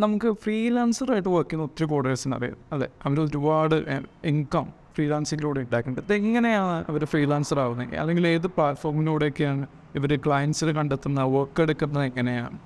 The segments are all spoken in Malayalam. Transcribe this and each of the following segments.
നമുക്ക് ഫ്രീലാൻസറായിട്ട് വർക്ക് ചെയ്യുന്ന ഒത്തിരി കോഡേഴ്സിന് അറിയാം അതെ അവർ ഒരുപാട് ഇൻകം ഫ്രീലാൻസിങ്ങിലൂടെ ഉണ്ടാക്കുന്നുണ്ട്. ഇതെങ്ങനെയാണ് അവർ ഫ്രീലാൻസർ ആവുന്നത്? അല്ലെങ്കിൽ ഏത് പ്ലാറ്റ്ഫോമിലൂടെയൊക്കെയാണ് ഇവർ ക്ലയൻസിൽ കണ്ടെത്തുന്നത്? വർക്ക് എടുക്കുന്നത് എങ്ങനെയാണ്?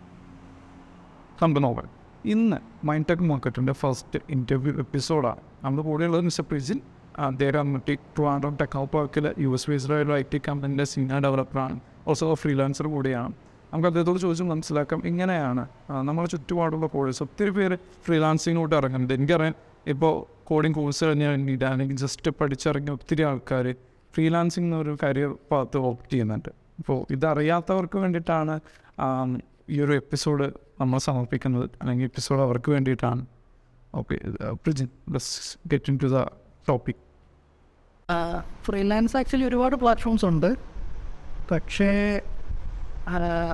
നമുക്ക് നോക്കാം ഇന്ന് മൈൻഡ് ടെക് മാർക്കറ്റിന്റെ ഫസ്റ്റ് ഇന്റർവ്യൂ എപ്പിസോഡാണ് നമ്മുടെ കൂടെയുള്ളത് മിസ്റ്റർ പ്രിജിൻ. അദ്ദേഹം ട്രിവാൻഡ്രം ടെക്നോ പാർക്കിൽ U S based I T കമ്പനിന്റെ senior ഡെവലപ്പറാണ് ഓൾസോ ഫ്രീലാൻസർ കൂടിയാണ്. നമുക്ക് അദ്ദേഹത്തോട് ചോദിച്ച് മനസ്സിലാക്കാം ഇങ്ങനെയാണ് നമ്മളെ ചുറ്റുപാടുള്ള കോഴ്സ്. ഒത്തിരി പേര് ഫ്രീലാൻസിങ്ങിലോട്ട് ഇറങ്ങുന്നുണ്ട്. എനിക്കറിയാം ഇപ്പോൾ കോഡിംഗ് കോഴ്സ് കഴിഞ്ഞ് വേണ്ടിയിട്ട് അല്ലെങ്കിൽ ജസ്റ്റ് പഠിച്ചിറങ്ങിയ ഒത്തിരി ആൾക്കാർ ഫ്രീലാൻസിങ് എന്നൊരു കരിയർ പാത്ത് ഓപ്റ്റ് ചെയ്യുന്നുണ്ട്. അപ്പോൾ ഇതറിയാത്തവർക്ക് വേണ്ടിയിട്ടാണ് ഈ ഒരു എപ്പിസോഡ് നമ്മൾ സമർപ്പിക്കുന്നത്. അല്ലെങ്കിൽ എപ്പിസോഡ് അവർക്ക് വേണ്ടിയിട്ടാണ്. Okay Prijin get in to the topic freelance actually ഒരുപാട് പ്ലാറ്റ്ഫോംസ് ഉണ്ട്. പക്ഷേ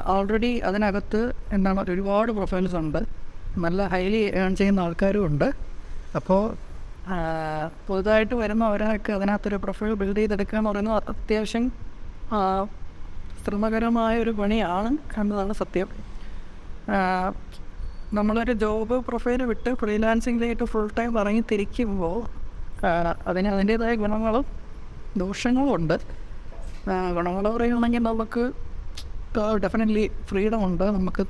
ഓൾറെഡി അതിനകത്ത് എന്താണ് ഒരുപാട് പ്രൊഫൈൽസ് ഉണ്ട്. നല്ല ഹൈലി ഏൺ ചെയ്യുന്ന ആൾക്കാരും ഉണ്ട്. അപ്പോൾ പുതുതായിട്ട് വരുന്ന ഒരാൾക്ക് അതിനകത്തൊരു പ്രൊഫൈൽ ബിൽഡ് ചെയ്തെടുക്കുക എന്ന് പറയുന്നത് അത്യാവശ്യം ശ്രമകരമായ ഒരു പണിയാണ് എന്നതാണ് സത്യം. നമ്മളൊരു ജോബ് പ്രൊഫൈൽ വിട്ട് ഫ്രീലാൻസിങ്ങിലേക്ക് ഫുൾ ടൈം ഇറങ്ങി തിരിക്കുമ്പോൾ അതിന് അതിന്റേതായ ഗുണങ്ങളും ദോഷങ്ങളും ഉണ്ട്. ഗുണങ്ങൾ പറയുകയാണെങ്കിൽ നമുക്ക് ഡെഫിനറ്റ്ലി ഫ്രീഡം ഉണ്ട്. നമുക്ക്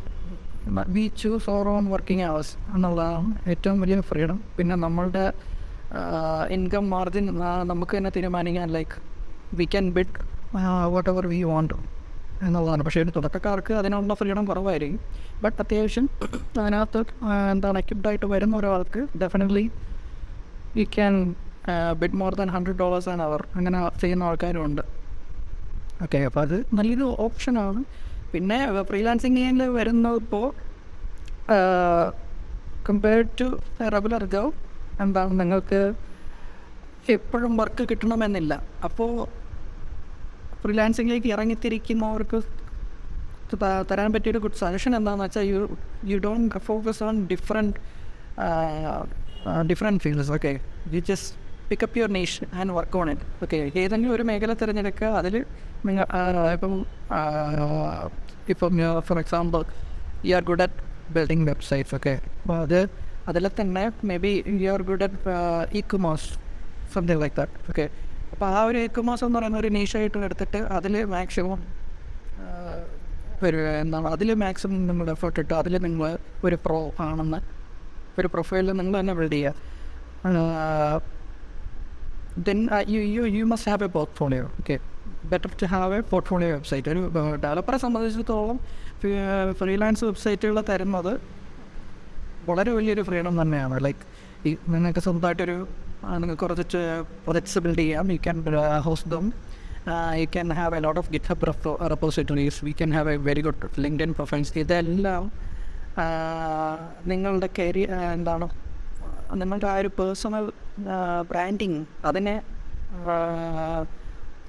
we choose or own working hours എന്നുള്ളതാണ് ഏറ്റവും വലിയ ഫ്രീഡം പിന്നെ നമ്മളുടെ ഇൻകം മാർജിൻ നമുക്ക് തന്നെ തീരുമാനിക്കാൻ like we can bid whatever we want എന്നുള്ളതാണ്. പക്ഷേ ഒരു തുടക്കക്കാർക്ക് അതിനുള്ള ഫ്രീഡം കുറവായിരിക്കും. ബട്ട് അത്യാവശ്യം അതിനകത്ത് എന്താണ് എക്യുപ്ഡായിട്ട് വരുന്ന ഒരാൾക്ക് definitely you can bid more than hundred dollars an hour അങ്ങനെ ചെയ്യുന്ന ആൾക്കാരും ഉണ്ട്. ഓക്കെ അപ്പോൾ അത് നല്ലൊരു ഓപ്ഷനാണ് പിന്നെ ഫ്രീലാൻസിങ്ങിൽ വരുന്ന ഇപ്പോൾ കമ്പയർഡ് ടു റെഗുലർ ജോബ് എന്താണ് നിങ്ങൾക്ക് എപ്പോഴും വർക്ക് കിട്ടണമെന്നില്ല. അപ്പോൾ ഫ്രീലാൻസിങ്ങിലേക്ക് ഇറങ്ങിത്തിരിക്കുന്നവർക്ക് തരാൻ തരാൻ പറ്റിയൊരു ഗുഡ് സജഷൻ എന്താണെന്ന് വെച്ചാൽ you you don't focus on different different fields okay you just pick up your nation and work on it okay ഏതെങ്കിലും ഒരു മേഖല തിരഞ്ഞെടുക്കുക. അതിൽ നിങ്ങൾ ഇപ്പം ഇപ്പം for example you are good at building websites okay അപ്പോൾ അത് അതിൽ തന്നെ maybe you are good at ecommerce something like that okay അപ്പോൾ ആ ഒരു ഇ കൊമേഴ്സ് എന്ന് പറയുന്ന ഒരു നീഷായിട്ട് എടുത്തിട്ട് അതിൽ മാക്സിമം വരിക എന്നാണ്. അതിൽ മാക്സിമം നിങ്ങൾ എഫേർട്ട് ഇട്ട് അതിൽ നിങ്ങൾ ഒരു പ്രോ ആണെന്ന് ഒരു പ്രൊഫൈലിൽ നിങ്ങൾ തന്നെ ബിൽഡ് ചെയ്യുക. Then you, you, you must have a portfolio. Okay better to have a portfolio website ഒരു ഡെവലപ്പറെ സംബന്ധിച്ചിടത്തോളം ഫ്രീലാൻസ് വെബ്സൈറ്റുകൾ തരുന്നത് വളരെ വലിയൊരു ഫ്രീഡം തന്നെയാണ്. ലൈക്ക് ഈ നിങ്ങൾക്ക് സ്വന്തമായിട്ടൊരു നിങ്ങൾക്ക് കുറച്ച് പ്രൊജക്ട്സ് ബിൽഡ് ചെയ്യാം. You can host them you can have a lot of GitHub repositories we can have a very good LinkedIn profiles ഇതെല്ലാം നിങ്ങളുടെ കരിയർ എന്താണ് നിങ്ങളുടെ ആ ഒരു പേഴ്സണൽ ബ്രാൻഡിങ് അതിനെ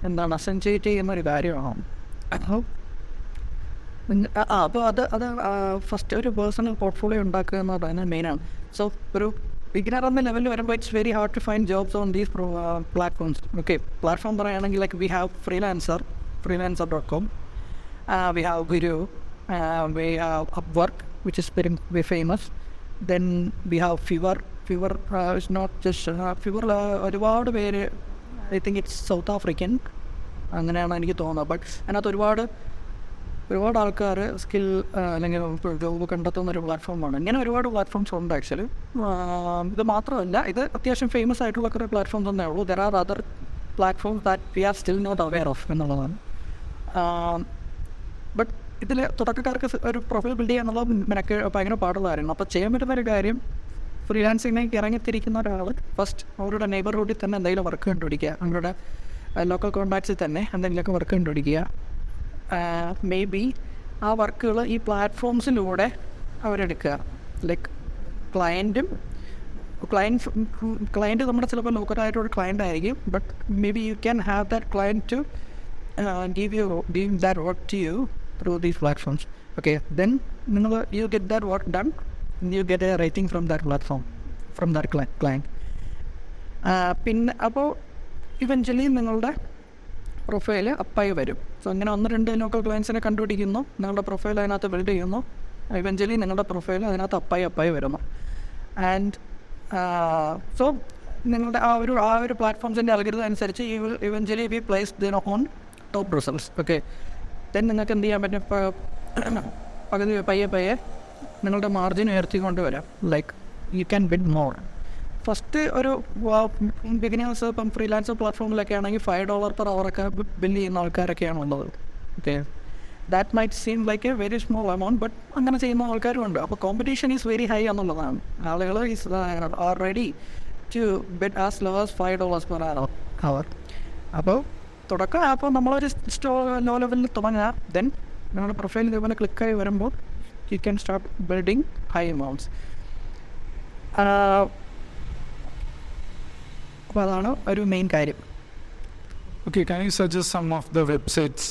എന്താണ് അസെന്റേറ്റ് ചെയ്യുന്ന ഒരു കാര്യമാണ്? അപ്പോൾ നിങ്ങൾ ആ അപ്പോൾ അത് അത് ഫസ്റ്റ് ഒരു പേഴ്സണൽ പോർട്ട്ഫോളിയോ ഉണ്ടാക്കുക എന്നത് പറയുന്നത് മെയിനാണ് സോ ഒരു ബിഗിനർ എന്ന ലെവലിൽ വരുമ്പോൾ it's very hard to find jobs on these platforms okay platform പറയുകയാണെങ്കിൽ like we have freelancer freelancer dot com we have Guru we have Upwork which is very very famous then we have Fiverr Fiverr not just Fiverr ഒരുപാട് പേര് I think it's South African അങ്ങനെയാണ് എനിക്ക് തോന്നുന്നത്. ബട്ട് അതിനകത്ത് ഒരുപാട് ഒരുപാട് ആൾക്കാർ സ്കിൽ അല്ലെങ്കിൽ ജോബ് കണ്ടെത്തുന്ന ഒരു പ്ലാറ്റ്ഫോമാണ് ഇങ്ങനെ ഒരുപാട് പ്ലാറ്റ്ഫോംസ് ഉണ്ട് ആക്ച്വലി ഇത് മാത്രമല്ല ഇത് അത്യാവശ്യം ഫേമസ് ആയിട്ടുള്ള കുറേ പ്ലാറ്റ്ഫോംസ് തന്നെ ഉള്ളൂ. There are other platforms that we are still not aware of എന്നുള്ളതാണ്. ബട്ട് ഇതിൽ തുടക്കക്കാർക്ക് ഒരു പ്രൊഫൈൽ ബിൽഡ് ചെയ്യുക എന്നുള്ളത് ഭയങ്കര പാടുള്ള കാര്യമാണ് അപ്പോൾ ചെയ്യാൻ പറ്റുന്ന ഒരു കാര്യം ഫ്രീലാൻസിങ്ങിലേക്ക് ഇറങ്ങിത്തിരിക്കുന്ന ഒരാൾ ഫസ്റ്റ് അവരുടെ നെയ്ബർഹുഡിൽ തന്നെ എന്തെങ്കിലും വർക്ക് കണ്ടുപിടിക്കുക. അവരുടെ ലോക്കൽ കോൺടാക്ട്സിൽ തന്നെ എന്തെങ്കിലുമൊക്കെ വർക്ക് കണ്ടുപിടിക്കുക. മേ ബി ആ വർക്കുകൾ ഈ പ്ലാറ്റ്ഫോംസിലൂടെ അവരെടുക്കുക. ലൈക്ക് ക്ലയന്റും ക്ലയന്റ് ക്ലയന്റ് നമ്മുടെ ചിലപ്പോൾ ലോക്കലായിട്ടൊരു ക്ലയന്റ് ആയിരിക്കും. But maybe you can have that client to give you give that work to you through these platforms okay then നിങ്ങൾ you get that work done you get a rating from that platform from that client. പിന്നെ അപ്പോൾ ഇവൻച്വലി നിങ്ങളുടെ പ്രൊഫൈൽ അപ്പായി വരും. സോ അങ്ങനെ ഒന്ന് രണ്ട് ലോക്കൽ ക്ലയൻസിനെ കണ്ടുപിടിക്കുന്നു. നിങ്ങളുടെ പ്രൊഫൈൽ അതിനകത്ത് ബിൽഡ് ചെയ്യുന്നു. ഇവൻച്വലി നിങ്ങളുടെ പ്രൊഫൈൽ അതിനകത്ത് അപ്പായി അപ്പായി വരുന്നു. ആൻഡ് സോ നിങ്ങളുടെ ആ ഒരു ആ ഒരു പ്ലാറ്റ്ഫോംസിന്റെ അൽഗരിതം അനുസരിച്ച് ഈ will eventually be place them on top results okay then നിങ്ങൾക്ക് എന്ത് ചെയ്യാൻ പറ്റും? പകുതി പയ്യെ പയ്യെ നിങ്ങളുടെ മാർജിൻ ഉയർത്തിക്കൊണ്ട് വരാം. Like you can bid more first ഒരു ബിഗിനേഴ്സ് ഇപ്പം ഫ്രീലാൻസ് പ്ലാറ്റ്ഫോമിലൊക്കെ ആണെങ്കിൽ ഫൈവ് ഡോളർ പെർ അവറൊക്കെ ബില്ല് ചെയ്യുന്ന ആൾക്കാരൊക്കെയാണ് ഉള്ളത്. Okay that might seem like a very small amount but അങ്ങനെ ചെയ്യുന്ന ആൾക്കാരും ഉണ്ട്. അപ്പോൾ കോമ്പറ്റീഷൻ ഈസ് വെരി ഹൈ എന്നുള്ളതാണ്. ആളുകൾ is are ready to bet as low as five dollars per hour. അപ്പോൾ തുടക്കം അപ്പോൾ നമ്മളൊരു സ്റ്റോ ലോ ലെവലിൽ തുടങ്ങുക ദെൻ നിങ്ങളുടെ പ്രൊഫൈൽ ഇതേപോലെ ക്ലിക്കായി വരുമ്പോൾ you can start building high amounts. അപ്പോൾ അതാണ് ഒരു മെയിൻ കാര്യം. Okay can you suggest some of the websites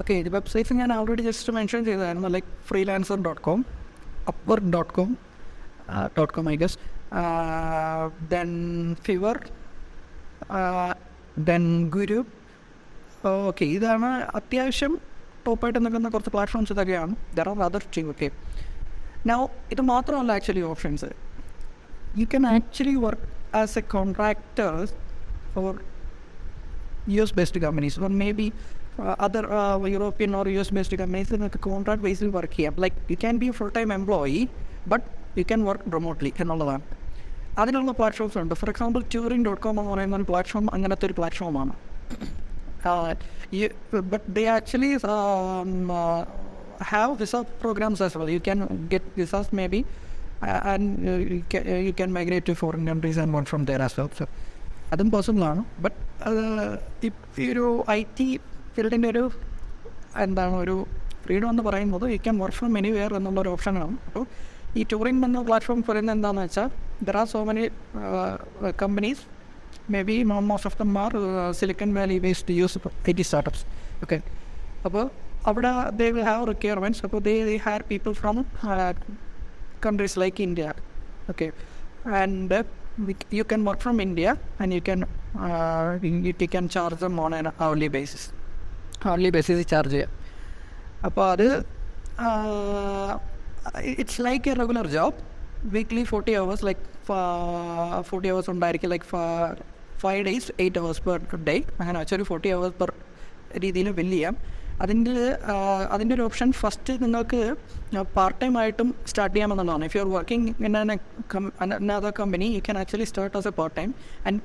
okay ഇത് വെബ്സൈറ്റ്സ് ഞാൻ ഓൾറെഡി ജസ്റ്റ് മെൻഷൻ ചെയ്തതായിരുന്നു like freelancer dot com Upwork dot com dot com I guess then Fiverr then Guru okay ഇതാണ് അത്യാവശ്യം ടോപ്പായിട്ട് നിൽക്കുന്ന കുറച്ച് പ്ലാറ്റ്ഫോംസ് ഇതൊക്കെയാണ്. There are other team okay now ഇത് മാത്രമല്ല actually options you can actually work as a contractor for US based companies. Or maybe be other European European or US based companies നിങ്ങൾക്ക് കോൺട്രാക്ട് ബേസിൽ വർക്ക് ചെയ്യാം. Like you can be full time employee but you can work remotely എന്നുള്ളതാണ്. അതിനുള്ള പ്ലാറ്റ്ഫോംസ് ഉണ്ട്. For example Turing dot com എന്ന് പറയുന്ന ഒരു പ്ലാറ്റ്ഫോം അങ്ങനത്തെ ഒരു പ്ലാറ്റ്ഫോമാണ് but they actually have visa programs as well you can get visas maybe and you can migrate to foreign countries and one from there as well so അതും പോസിബിളാണ് ബട്ട് ഈ ഒരു ഐ ടി ഫീൽഡിന്റെ ഒരു എന്താണ് ഒരു ഫ്രീഡം എന്ന് പറയുന്നത് you can work from anywhere ഓപ്ഷനാണ് അപ്പോൾ ഈ ടൂറിംഗ് എന്ന പ്ലാറ്റ്ഫോം പറയുന്നത് എന്താണെന്ന് വെച്ചാൽ there are so many companies may most of them are Silicon Valley based US I T startups okay അപ്പോൾ അവിടെ ദേ വിൽ ഹാവ് റിക്വയർമെന്റ്സ് അപ്പോൾ they they hire people from. Okay, and uh, we- you can work from India and you can uh, you, you can charge them on an hourly basis. hourly basis charge ചെയ്യാം അപ്പോൾ അത് it's like a regular job weekly forty hours like forty hours ഉണ്ടായിരിക്കും like five days eight hours per day അങ്ങനെ വെച്ചൊരു ഫോർട്ടി അവേഴ്സ് പെർ രീതിയിൽ ബില്ല് ചെയ്യാം. അതിന്റെ അതിന്റെ ഒരു ഓപ്ഷൻ ഫസ്റ്റ് നിങ്ങൾക്ക് പാർട്ട് ടൈം ആയിട്ടും start ചെയ്യാമെന്നുള്ളതാണ് if you are working in another company you can actually start as a part time and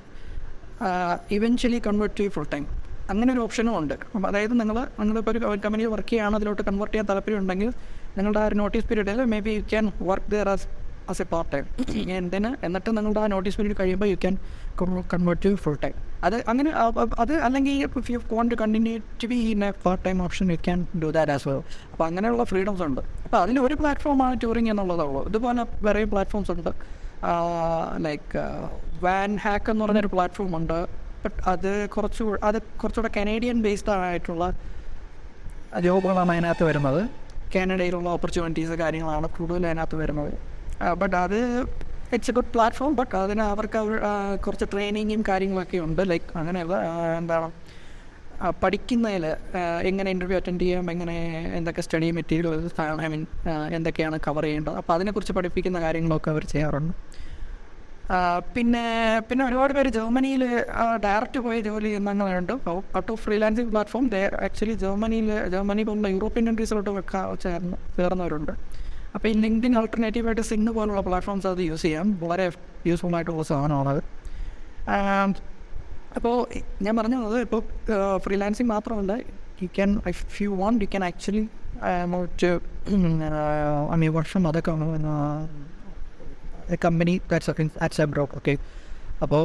eventually convert to full time അങ്ങനെ ഒരു ഓപ്ഷനും ഉണ്ട്. അപ്പം അതായത് നിങ്ങൾ നിങ്ങളിപ്പോൾ ഒരു കമ്പനിയിൽ വർക്ക് ചെയ്യുകയാണ് അതിലോട്ട് കൺവേർട്ട് ചെയ്യാൻ താല്പര്യം ഉണ്ടെങ്കിൽ നിങ്ങളുടെ ആ ഒരു നോട്ടീസ് പീരീഡിൽ maybe you can work there as as a part time എന്തിന് എന്നിട്ട് നിങ്ങളുടെ ആ നോട്ടീസ് പീരീഡ് കഴിയുമ്പോൾ you can convert to full time അത് അങ്ങനെ അത് അല്ലെങ്കിൽ if you want continue to be in a part time option you can do that as well അപ്പോൾ അങ്ങനെയുള്ള ഫ്രീഡംസ് ഉണ്ട്. അപ്പോൾ അതിൽ ഒരു പ്ലാറ്റ്ഫോമാണ് ടൂറിങ് എന്നുള്ളതേ ഉള്ളൂ ഇതുപോലെ വേറെ പ്ലാറ്റ്ഫോംസ് ഉണ്ട്. ലൈക്ക് വാൻ ഹാക്ക് എന്ന് പറഞ്ഞൊരു പ്ലാറ്റ്ഫോം ഉണ്ട്. ബട്ട് അത് കുറച്ച് അത് കുറച്ചുകൂടെ കനേഡിയൻ ബേസ്ഡ് ആയിട്ടുള്ള ജോബുകളാണ് അതിനകത്ത് വരുന്നത്? കാനഡയിലുള്ള ഓപ്പർച്യൂണിറ്റീസ് കാര്യങ്ങളാണ് കൂടുതൽ അതിനകത്ത് വരുന്നത്. ബട്ട് അത് it's a good platform but അതിന് അവർക്ക് അവർ കുറച്ച് ട്രെയിനിങ്ങും കാര്യങ്ങളൊക്കെ ഉണ്ട്. ലൈക്ക് അങ്ങനെയുള്ള എന്താണ് പഠിക്കുന്നതിൽ എങ്ങനെ ഇന്റർവ്യൂ അറ്റൻഡ് ചെയ്യാം എങ്ങനെ എന്തൊക്കെ സ്റ്റഡി മെറ്റീരിയൽ ഐ മീൻ എന്തൊക്കെയാണ് കവർ ചെയ്യേണ്ടത്. അപ്പോൾ അതിനെക്കുറിച്ച് പഠിപ്പിക്കുന്ന കാര്യങ്ങളൊക്കെ അവർ ചെയ്യാറുണ്ട്. പിന്നെ പിന്നെ ഒരുപാട് പേര് ജർമ്മനിയിൽ ഡയറക്റ്റ് പോയി ജോലി ചെയ്യുന്നവരുണ്ട്. Out of freelancing platform actually ജർമ്മനിയിൽ ജർമ്മനി പോലുള്ള യൂറോപ്യൻ കൺട്രീസിലോട്ട് വെക്കാൻ ചേർന്ന് ചേർന്നവരുണ്ട്. അപ്പോൾ ഈ ലിങ്ക്ഡിൻ ആൾട്ടർനേറ്റീവായിട്ട് സിഗ്നു പോലുള്ള പ്ലാറ്റ്ഫോംസ് അത് യൂസ് ചെയ്യാം. വളരെ യൂസ്ഫുൾ ആയിട്ടുള്ള സാധനമാണത് അപ്പോൾ ഞാൻ പറഞ്ഞു വന്നത് ഇപ്പോൾ ഫ്രീലാൻസിങ് മാത്രമല്ല you can if you want you can actually I mean വർഷം അതൊക്കെ company that's that's broke okay അപ്പോൾ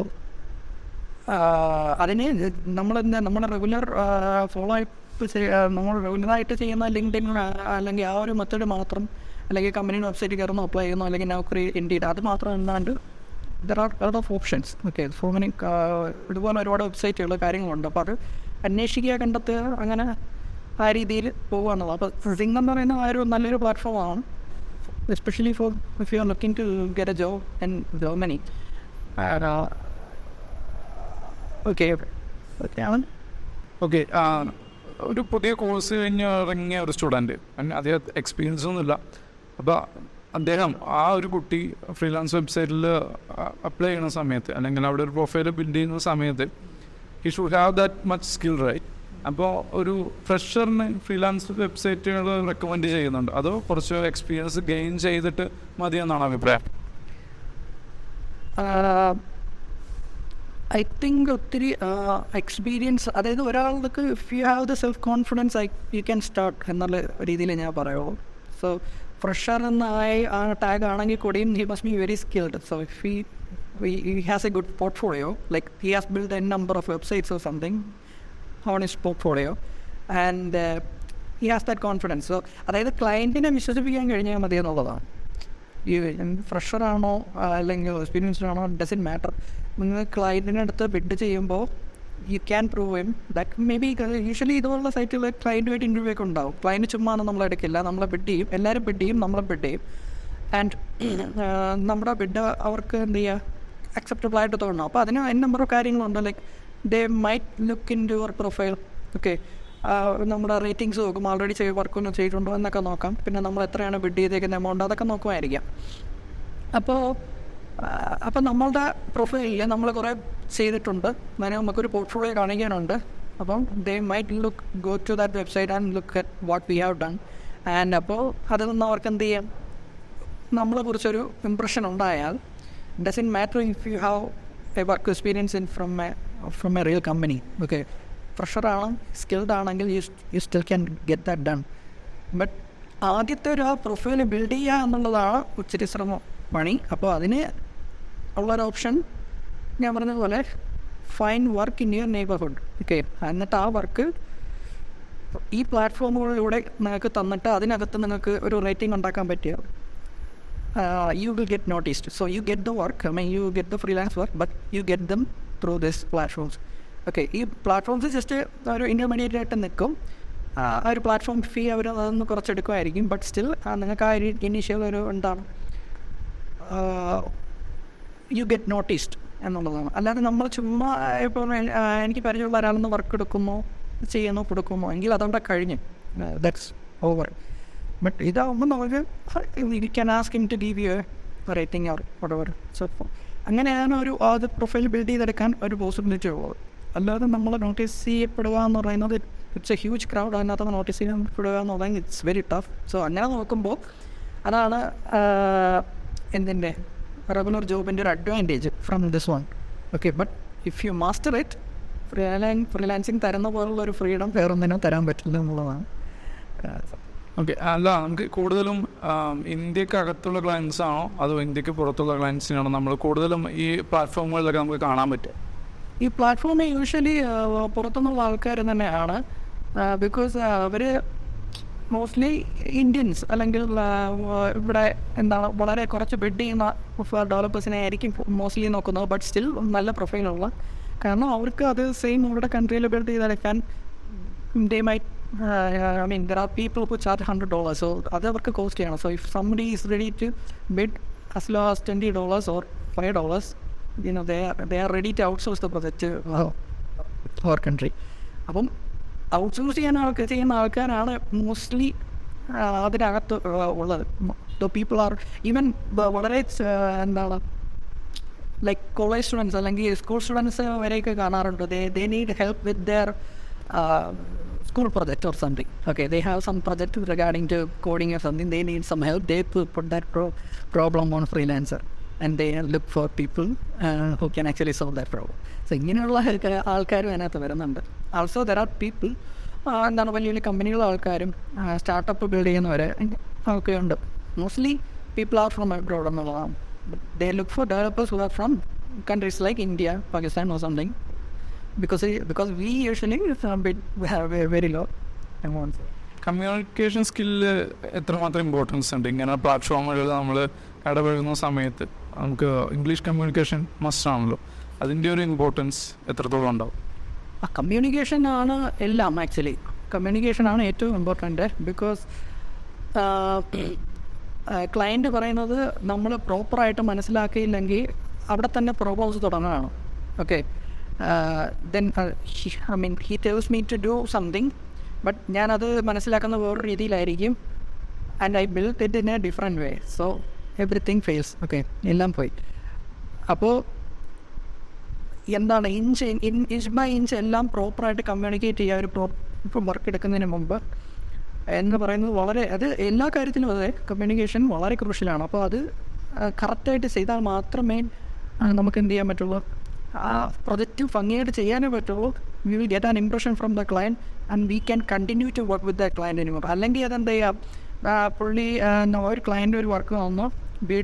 അതിന് നമ്മൾ നമ്മുടെ റെഗുലർ ഫോളോ അപ്പ് നമ്മൾ റെഗുലറായിട്ട് ചെയ്യുന്ന ലിങ്ക്ഡിൻ അല്ലെങ്കിൽ ആ ഒരു മെത്തേഡ് മാത്രം അല്ലെങ്കിൽ കമ്പനിയുടെ വെബ്സൈറ്റിൽ കയറുന്നു അപ്ലൈ ചെയ്യുന്നു അല്ലെങ്കിൽ നൗക്കറി ഇൻഡീഡ് അത് മാത്രം എന്താണ്ട് ദർ ആർ അത് of options okay so many ഇതുപോലെ ഒരുപാട് വെബ്സൈറ്റുകൾ കാര്യങ്ങളുണ്ട്. അപ്പോൾ അത് അന്വേഷിക്കുക കണ്ടെത്തുക അങ്ങനെ ആ രീതിയിൽ പോകുകയാണുള്ളത് അപ്പോൾ സിംഗ് എന്ന് പറയുന്ന ആ ഒരു നല്ലൊരു പ്ലാറ്റ്ഫോമാണ് especially for if you are looking to get a job Germany. And, okay Alan. Okay ഒരു പുതിയ കോഴ്സ് കഴിഞ്ഞ് ഇറങ്ങിയ ഒരു സ്റ്റുഡന്റ് അധികം എക്സ്പീരിയൻസ് ഒന്നുമില്ല. അപ്പോൾ അദ്ദേഹം ആ ഒരു കുട്ടി ഫ്രീലാൻസ് വെബ്സൈറ്റിൽ അപ്ലൈ ചെയ്യുന്ന സമയത്ത് അല്ലെങ്കിൽ അവിടെ ഒരു പ്രൊഫൈൽ ബിൽഡ് ചെയ്യുന്ന സമയത്ത് he should have that much skill right അപ്പോൾ ഒരു ഫ്രഷറിന് ഫ്രീലാൻസ് വെബ്സൈറ്റുകൾ റെക്കമെൻഡ് ചെയ്യുന്നുണ്ട്. അതോ കുറച്ച് എക്സ്പീരിയൻസ് ഗെയിൻ ചെയ്തിട്ട് മതി എന്നാണ് അഭിപ്രായം? ഐ തിങ്ക് ഒത്തിരി എക്സ്പീരിയൻസ് അതായത് ഒരാൾക്ക് if you have the self confidence I you can start എന്നുള്ള രീതിയിൽ ഞാൻ പറയുള്ളൂ. സോ ഫ്രഷർ എന്നായി ആ ടാഗ് ആണെങ്കിൽ കൂടിയും he must be very skilled so if he has a good portfolio like he has build an number of websites or something on is portfolio and he has that confidence so അതായത് ക്ലയന്റിനെ വിശ്വസിപ്പിക്കാൻ കഴിഞ്ഞാൽ മതി എന്നുള്ളതാണ്. ഈ ഫ്രഷറാണോ അല്ലെങ്കിൽ എക്സ്പീരിയൻസ്ഡ് ആണോ ഡസൻ മാറ്റർ നിങ്ങൾ ക്ലയന്റിനടുത്ത് ബിഡ് ചെയ്യുമ്പോൾ you can prove him that maybe usually ഇതുപോലുള്ള സൈറ്റുകൾ ക്ലയന്റുമായിട്ട് ഇന്റർവ്യൂ ഒക്കെ ഉണ്ടാവും. ക്ലയന്റ് ചുമ്മാ ഒന്നും നമ്മൾ എടുക്കില്ല. നമ്മളെ ബിഡ് ചെയ്യും. എല്ലാവരും ബിഡ് ചെയ്യും. നമ്മളെ ബിഡ് ചെയ്യും. ആൻഡ് നമ്മുടെ ബിഡ് അവർക്ക് എന്ത് ചെയ്യുക അക്സെപ്റ്റബിൾ ആയിട്ട് തോന്നണം. അപ്പോൾ അതിന് അതിന് നമ്പർ ഓഫ് കാര്യങ്ങളുണ്ട് like they might look in your profile okay നമ്മുടെ റേറ്റിങ്സ് നോക്കും. ആൾറെഡി ചെയ്ത് വർക്കൊന്നും ചെയ്തിട്ടുണ്ടോ എന്നൊക്കെ നോക്കാം. പിന്നെ നമ്മൾ എത്രയാണ് ബിഡ് ചെയ്തേക്കുന്ന എമൗണ്ട് അതൊക്കെ നോക്കുമായിരിക്കാം. അപ്പോൾ അപ്പോൾ നമ്മളുടെ പ്രൊഫൈലിൽ നമ്മൾ കുറേ ചെയ്തിട്ടുണ്ട്. അങ്ങനെ നമുക്കൊരു പോർട്ട്ഫോളിയോ കാണിക്കാനുണ്ട്. അപ്പം they might look go to that website and look at what we have done and അപ്പോൾ അതിൽ നിന്ന് അവർക്ക് എന്ത് ചെയ്യാം? നമ്മളെ കുറിച്ചൊരു ഇമ്പ്രഷൻ ഉണ്ടായാൽ doesn't matter if you have a work experience in from a from a real company okay ഫ്രഷറാണ് skilled ആണെങ്കിൽ you you still can get that done but ആദ്യത്തെ ഒരു ആ പ്രൊഫൈൽ ബിൽഡ് ചെയ്യുക എന്നുള്ളതാണ് ഇച്ചിരി ശ്രമം പണി. അപ്പോൾ അതിന് ഉള്ളൊരു ഓപ്ഷൻ ഞാൻ പറഞ്ഞതുപോലെ fine work in your neighbourhood okay എന്നിട്ട് ആ വർക്ക് ഈ പ്ലാറ്റ്ഫോമുകളിലൂടെ നിങ്ങൾക്ക് തന്നിട്ട് അതിനകത്ത് നിങ്ങൾക്ക് ഒരു റേറ്റിംഗ് ഉണ്ടാക്കാൻ പറ്റിയ you will get noticed so you get the work I mean you get the freelance work but you get them through this platforms okay ഈ പ്ലാറ്റ്ഫോംസ് ജസ്റ്റ് ഒരു ഇന്റർമീഡിയറ്റ് ആയിട്ട് നിൽക്കും. ആ ഒരു പ്ലാറ്റ്ഫോം ഫീ അവർ അതൊന്ന് കുറച്ചെടുക്കുമായിരിക്കും ബട്ട് സ്റ്റിൽ നിങ്ങൾക്ക് ആ ഒരു ഇനീഷ്യൽ ഒരു എന്താണ്? യു ഗെറ്റ് നോട്ടീസ്ഡ് എന്നുള്ളതാണ്. അല്ലാതെ നമ്മൾ ചുമ്മാ ഇപ്പോൾ എനിക്ക് പരിചയമുള്ള ഒരാളൊന്ന് വർക്ക് എടുക്കുന്നു ചെയ്യുന്നു? കൊടുക്കുന്നു എങ്കിൽ അതവിടെ കഴിഞ്ഞ്. ദാറ്റ്സ് ഓവർ ബട്ട് ഇതാവുമ്പോൾ നമുക്ക് you can ask in to give you rating our whatever so അങ്ങനെയാണ് ഒരു അത് പ്രൊഫൈൽ ബിൽഡ് ചെയ്തെടുക്കാൻ ഒരു പോസിബിലിറ്റി ഉള്ളത്. അല്ലാതെ നമ്മൾ നോട്ടീസ് ചെയ്യപ്പെടുക എന്ന് പറയുന്നത് ഇറ്റ്സ് എ ഹ്യൂജ് ക്രൗഡ് അതിനകത്ത് നോട്ടീസ് ചെയ്യപ്പെടുക എന്ന് പറയുന്നത് ഇറ്റ്സ് വെരി ടഫ് സോ അങ്ങനെ നോക്കുമ്പോൾ അതാണ് എന്തിന്റെ റെഗുലർ ജോബിന്റെ ഒരു advantage from this one okay but if you master it freelance freelancing തരുന്ന പോലുള്ള ഒരു ഫ്രീഡം വേറൊന്നിനും തരാൻ പറ്റില്ല എന്നുള്ളതാണ്. ഓക്കെ അല്ല നമുക്ക് കൂടുതലും ഇന്ത്യയ്ക്ക് ഇന്ത്യക്കകത്തുള്ള ക്ലയൻസ് ആണോ? അതോ ഇന്ത്യയ്ക്ക് പുറത്തുള്ള ക്ലയൻസിനാണോ നമ്മൾ കൂടുതലും ഈ പ്ലാറ്റ്ഫോമുകളിലൊക്കെ നമുക്ക് കാണാൻ പറ്റും ഈ പ്ലാറ്റ്ഫോമിൽ യൂഷ്വലി പുറത്തുനിന്നുള്ള ആൾക്കാർ തന്നെയാണ്. ബിക്കോസ് അവർ മോസ്റ്റ്ലി ഇന്ത്യൻസ് അല്ലെങ്കിൽ ഇവിടെ എന്താണ് വളരെ കുറച്ച് ബിഡ് ചെയ്യുന്ന ഡെവലപ്പേഴ്സിനെ ആയിരിക്കും മോസ്റ്റ്ലി നോക്കുന്നത്. ബട്ട് സ്റ്റിൽ നല്ല പ്രൊഫൈലുള്ള കാരണം അവർക്ക് അത് സെയിം അവരുടെ കൺട്രിയിൽ ബിൽഡ് ചെയ്തെടുക്കാൻ they my I mean there are people who charge hundred dollars so അത് അവർക്ക് കോസ്റ്റ് ചെയ്യണം. So if somebody is ready to bid as low as twenty dollars or five dollars you know they are they are ready to outsource the project uh, അപ്പം ഔട്ട്സോഴ്സ് ചെയ്യാൻ ആൾക്ക് ചെയ്യുന്ന ആൾക്കാരാണ് മോസ്റ്റ്ലി അതിനകത്ത് ഉള്ളത്. ദ പീപ്പിൾ ആർ ഈവൻ വളരെ എന്താണ് ലൈക്ക് കോളേജ് സ്റ്റുഡൻസ് അല്ലെങ്കിൽ സ്കൂൾ സ്റ്റുഡൻസ് വരെയൊക്കെ കാണാറുണ്ട്. They they need help with their school project or something. Okay they have some project regarding to coding or something. They need some help they put that pro problem on freelancer. And they look for people who can actually solve that problem so ഇങ്ങനെയുള്ള ആൾക്കാ- ആൾക്കാരും അതിനകത്ത് വരുന്നുണ്ട്. ആൾസോ ദർ ആർ പീപ്പിൾ എന്താണ് വലിയ വലിയ കമ്പനികളുടെ ആൾക്കാരും സ്റ്റാർട്ടപ്പ് ബിൽഡ് ചെയ്യുന്നവരെ ഒക്കെ ഉണ്ട്. Mostly people are from abroad എന്നുള്ളതാണ്. They look for developers who are from countries like India Pakistan or something because because we usually very low communication skill എത്രമാത്രം ഇമ്പോർട്ടൻസ് ഉണ്ട്? ഇങ്ങനെ പ്ലാറ്റ്ഫോമുകളിൽ നമ്മൾ ഇടപഴകുന്ന സമയത്ത് നമുക്ക് ഇംഗ്ലീഷ് കമ്മ്യൂണിക്കേഷൻ മസ്റ്റ് ആണല്ലോ. അതിന്റെ ഒരു ഇമ്പോർട്ടൻസ് എത്രത്തോളം ഉണ്ടാവും? ആ കമ്മ്യൂണിക്കേഷൻ ആണ് എല്ലാം ആക്ച്വലി കമ്മ്യൂണിക്കേഷൻ ആണ് ഏറ്റവും ഇമ്പോർട്ടന്റ് ബിക്കോസ് ക്ലയന്റ് പറയുന്നത് നമ്മൾ പ്രോപ്പറായിട്ട് മനസ്സിലാക്കിയില്ലെങ്കിൽ അവിടെ തന്നെ പ്രോബ്ലംസ് തുടങ്ങുകയാണ് okay then I mean he tells me to do something but ഞാനത് മനസ്സിലാക്കുന്ന വേറൊരു രീതിയിലായിരിക്കും. And I build it in a different way so everything fails okay എല്ലാം പോയി. അപ്പോൾ എന്താണ് ഇഞ്ച് ഇഞ്ച് ബൈ ഇഞ്ച് എല്ലാം പ്രോപ്പറായിട്ട് കമ്മ്യൂണിക്കേറ്റ് ചെയ്യുക ഒരു പ്രോപ്പർ വർക്ക് എടുക്കുന്നതിന് മുമ്പ് എന്ന് പറയുന്നത് വളരെ അത് എല്ലാ കാര്യത്തിലും അതെ കമ്മ്യൂണിക്കേഷൻ വളരെ ക്രൂഷ്യലാണ് അപ്പോൾ അത് കറക്റ്റായിട്ട് ചെയ്താൽ മാത്രമേ നമുക്ക് എന്ത് ചെയ്യാൻ പറ്റുള്ളൂ? ആ പ്രൊജക്റ്റ് ഭംഗിയായിട്ട് ചെയ്യാനേ പറ്റുള്ളൂ. We will get an impression from the client and we can continue to work with the ക്ലയന്റിനും anymore അല്ലെങ്കിൽ അതെന്ത് ചെയ്യാം? പുള്ളി ഒരു ക്ലയന്റ് ഒരു വർക്ക് വന്നു. We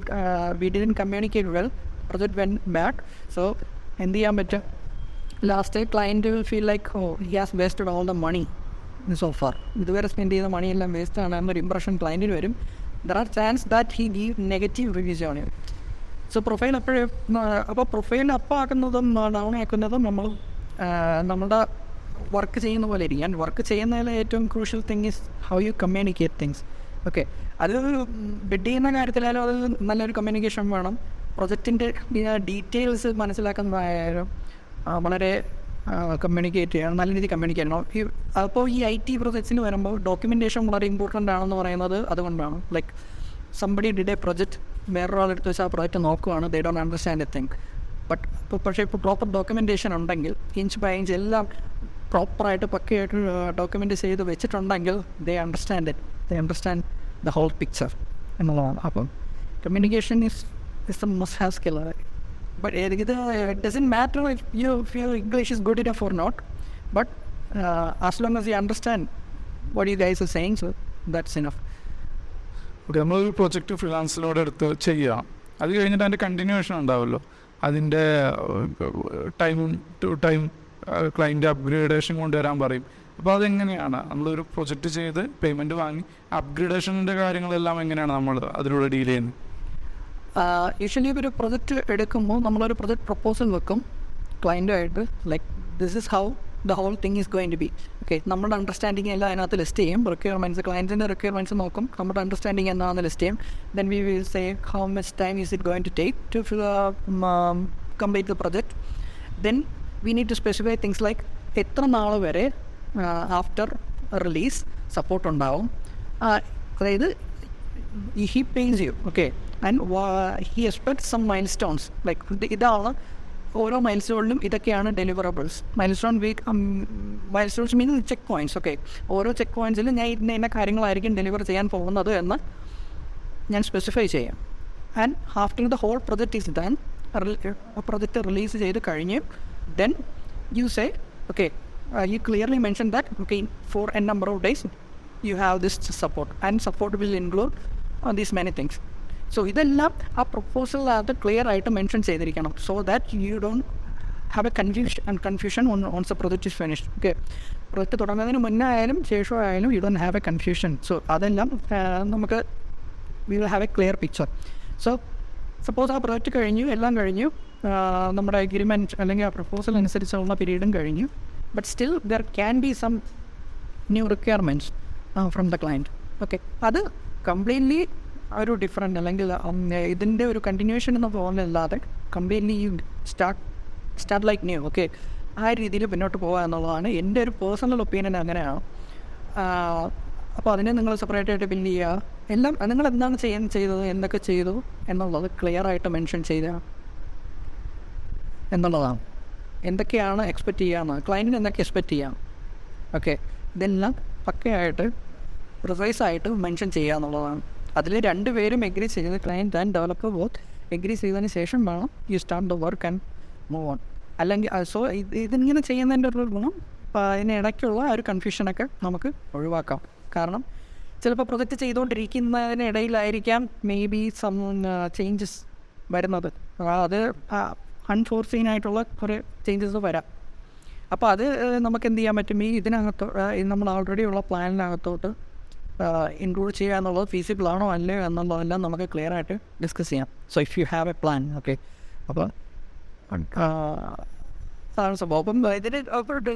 we didn't communicate well project went back so എന്ത് ചെയ്യാൻ പറ്റും last client will feel like oh he has wasted all the money so far ഇതുവരെ സ്പെൻഡ് ചെയ്ത മണിയെല്ലാം വേസ്റ്റ് ആണ് എന്നൊരു ഇമ്പ്രഷൻ ക്ലയന്റിന് വരും. There are chance that he give negative reviews ആണ് സോ പ്രൊഫൈൽ എപ്പോഴും അപ്പോൾ പ്രൊഫൈൽ അപ്പ് ആക്കുന്നതും ഡൗൺ ആക്കുന്നതും നമ്മൾ നമ്മുടെ വർക്ക് ചെയ്യുന്ന പോലെ ഇരിക്കും. ആൻഡ് വർക്ക് ചെയ്യുന്നതിൽ ഏറ്റവും crucial thing is how you communicate things okay. അത് ബിഡ് ചെയ്യുന്ന കാര്യത്തിലായാലും അത് നല്ലൊരു കമ്മ്യൂണിക്കേഷൻ വേണം. പ്രൊജക്റ്റിന്റെ ഡീറ്റെയിൽസ് മനസ്സിലാക്കുന്നതായാലും വളരെ കമ്മ്യൂണിക്കേറ്റ് ചെയ്യണം. നല്ല രീതിയിൽ കമ്മ്യൂണിക്കേറ്റ് ചെയ്യണം. ഈ അപ്പോൾ ഈ ഐ ടി പ്രൊജക്ട്സിന് വരുമ്പോൾ ഡോക്യുമെന്റേഷൻ വളരെ ഇമ്പോർട്ടന്റ് ആണെന്ന് പറയുന്നത് അതുകൊണ്ടാണ്. Like somebody did a project വേറൊരാളെടുത്ത് വെച്ച് ആ പ്രൊജക്റ്റ് നോക്കുവാണ്. They don't understand a thing but ഇപ്പോൾ പക്ഷേ ഇപ്പോൾ പ്രോപ്പർ ഡോക്യുമെന്റേഷൻ ഉണ്ടെങ്കിൽ ഇഞ്ച് ബൈ ഇഞ്ച് എല്ലാം പ്രോപ്പറായിട്ട് പക്കയായിട്ട് ഡോക്യുമെന്റ് ചെയ്ത് വെച്ചിട്ടുണ്ടെങ്കിൽ they understand it they understand the whole picture എന്നുള്ളതാണ്. അപ്പം communication is is the must have skill but ഇത് doesn't matter if you if you English is good enough for not but as long as you understand what you guys are saying so that's enough. Okay നമ്മളൊരു പ്രൊജക്റ്റ് ഫ്രീലാൻസിലൂടെ എടുത്ത് ചെയ്യാം അത് കഴിഞ്ഞിട്ട് അതിന്റെ കണ്ടിന്യൂഷൻ ഉണ്ടാവുമല്ലോ. അതിന്റെ time to time client upgradation കൊണ്ടുവരാൻ പറയും. അപ്പോൾ അതെങ്ങനെയാണ്? നമ്മളൊരു പ്രൊജക്റ്റ് ചെയ്ത് പേയ്മെന്റ് വാങ്ങി അപ്ഗ്രേഡേഷന്റെ കാര്യങ്ങളെല്ലാം എങ്ങനെയാണ് നമ്മൾ അതിലൂടെ ഡീൽ ചെയ്യുന്നത്? യൂഷ്വലി ഒരു പ്രൊജക്റ്റ് എടുക്കുമ്പോൾ നമ്മളൊരു പ്രൊജക്റ്റ് പ്രപ്പോസൽ വെക്കും ക്ലയന്റുമായിട്ട് like this is how the whole thing is going to be okay നമ്മുടെ അണ്ടർസ്റ്റാൻഡിങ് എല്ലാം അതിനകത്ത് ലിസ്റ്റ് ചെയ്യും. റിക്വയർമെന്റ്സ് ക്ലയന്റിന്റെ റിക്വയർമെന്റ്സ് നോക്കും. നമ്മുടെ അണ്ടർസ്റ്റാൻഡിങ് എന്താണെന്ന് ലിസ്റ്റ് ചെയ്യും. Then we will say how much time is it going to take to complete the project then we need to specify things like എത്ര നാൾ വരെ ആഫ്റ്റർ റിലീസ് സപ്പോർട്ട് ഉണ്ടാവും. അതായത് he pays you okay and he expect some milestones like ഇതാണ് ഓരോ മൈൽ സ്റ്റോണിലും ഇതൊക്കെയാണ് deliverables milestone week milestones means checkpoints okay ഓരോ ചെക്ക് പോയിന്റ്സിലും ഞാൻ ഇന്ന ഇന്ന കാര്യങ്ങളായിരിക്കും ഡെലിവർ ചെയ്യാൻ പോകുന്നത് എന്ന് ഞാൻ സ്പെസിഫൈ ചെയ്യാം. And after the whole project is than project release ചെയ്ത് കഴിഞ്ഞ് then you say okay you mentioned that okay, for a number of days you have this support, and support will include uh, these many things. So ഇതെല്ലാം ആ പ്രൊപ്പോസലിനകത്ത് ക്ലിയർ ആയിട്ട് മെൻഷൻ ചെയ്തിരിക്കണം so that you don't have a confusion and confusion on once project is finish okay project തുടങ്ങുന്നതിന് മുന്നേ ആയാലും ശേഷം ആയാലും you don't have a confusion so അതെല്ലാം നമുക്ക് we will have a clear picture so suppose ആ പ്രൊജക്റ്റ് കഴിഞ്ഞു എല്ലാം കഴിഞ്ഞു നമ്മുടെ എഗ്രിമെന്റ് അല്ലെങ്കിൽ ആ പ്രപ്പോസൽ അനുസരിച്ചുള്ള പീരീഡും കഴിഞ്ഞു. But still there can be some new requirements from the client okay അത് കംപ്ലീറ്റ്ലി ഒരു ഡിഫറെന്റ് അല്ലെങ്കിൽ ഇതിന്റെ ഒരു കണ്ടിന്യൂഷൻ എന്ന പോലല്ലാതെ completely you start start like new okay ആ രീതിയിൽ മുന്നോട്ട് പോകുക എന്നുള്ളതാണ് എന്റെ ഒരു പേഴ്സണൽ ഒപ്പീനിയൻ അങ്ങനെയാണ്. അപ്പോൾ അതിനെ നിങ്ങൾ സെപ്പറേറ്റ് ആയിട്ട് ബില്ല് ചെയ്യുക. എല്ലാം നിങ്ങൾ എന്താണ് ചെയ്യാൻ ചെയ്തത് എന്തൊക്കെ ചെയ്തു എന്നുള്ളത് ക്ലിയർ ആയിട്ട് മെൻഷൻ ചെയ്യുക. എന്നുള്ളതാണ്. എന്തൊക്കെയാണ് എക്സ്പെക്റ്റ് ചെയ്യാമെന്ന് ക്ലയന്റിന് എന്തൊക്കെ എക്സ്പെക്റ്റ് ചെയ്യാം. ഓക്കെ ഇതെല്ലാം പക്കയായിട്ട് പ്രിസൈസ് ആയിട്ട് മെൻഷൻ ചെയ്യുക എന്നുള്ളതാണ്. അതിൽ രണ്ടുപേരും എഗ്രി ചെയ്ത് client and developer both agree ചെയ്തതിന് ശേഷം വേണം you start the work and move on അല്ലെങ്കിൽ സോ ഇത് ഇതിങ്ങനെ ചെയ്യുന്നതിന്റെ ഒരു ഗുണം അതിനിടയ്ക്കുള്ള ആ ഒരു കൺഫ്യൂഷനൊക്കെ നമുക്ക് ഒഴിവാക്കാം. കാരണം ചിലപ്പോൾ പ്രൊജക്റ്റ് ചെയ്തുകൊണ്ടിരിക്കുന്നതിനിടയിലായിരിക്കാം മേ ബി സം ചേഞ്ചസ് വരുന്നത്. അത് അൺഫോർസീൻ ആയിട്ടുള്ള കുറേ ചേഞ്ചസ് വരാം. അപ്പോൾ അത് നമുക്ക് എന്ത് ചെയ്യാൻ പറ്റും? ഈ ഇതിനകത്തോ നമ്മൾ ഓൾറെഡി ഉള്ള പ്ലാനിനകത്തോട്ട് ഇൻക്ലൂഡ് ചെയ്യുക എന്നുള്ളത് ഫീസിബിൾ ആണോ അല്ലയോ എന്നുള്ളതെല്ലാം നമുക്ക് ക്ലിയർ ആയിട്ട് ഡിസ്കസ് ചെയ്യാം so if you have a plan okay അപ്പോൾ അതാണ് സംഭവം. അപ്പം ഇതിന്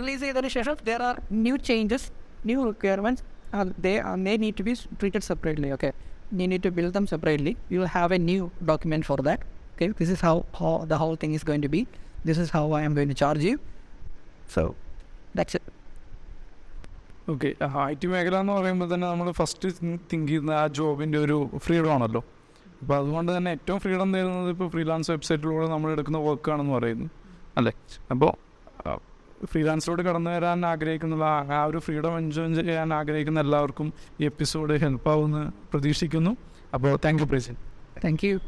റിലീസ് ചെയ്തതിന് ശേഷം there are new changes new requirements they they need to be treated separately okay നീ need to build them separately you have a new document for that okay this is how, how the whole thing is going to be. This is how i am going to charge you. So that's it. Okay I T മേഖല എന്ന് പറയുമ്പോൾ തന്നെ നമ്മൾ ഫസ്റ്റ് തിങ്ക് ചെയ്യുന്ന ആ ജോബിന്റെ ഒരു ഫ്രീഡം ആണല്ലോ. അപ്പോൾ അതുകൊണ്ട് തന്നെ ഏറ്റവും ഫ്രീഡം തരുന്നത് ഇപ്പോൾ ഫ്രീലാൻസ് വെബ്സൈറ്റിലൂടെ നമ്മൾ എടുക്കുന്ന വർക്കാണെന്ന് പറയുന്നു. അല്ലേ? അപ്പോൾ ഫ്രീലാൻസിലോട്ട് കടന്നു വരാൻ ആഗ്രഹിക്കുന്ന ആ- ആ ഒരു ഫ്രീഡം എൻജോയ് ചെയ്യാൻ ആഗ്രഹിക്കുന്ന എല്ലാവർക്കും ഈ എപ്പിസോഡ് ഹെൽപ്പാവുമെന്ന് പ്രതീക്ഷിക്കുന്നു. അപ്പോൾ താങ്ക് യു പ്രേസൻ താങ്ക് യു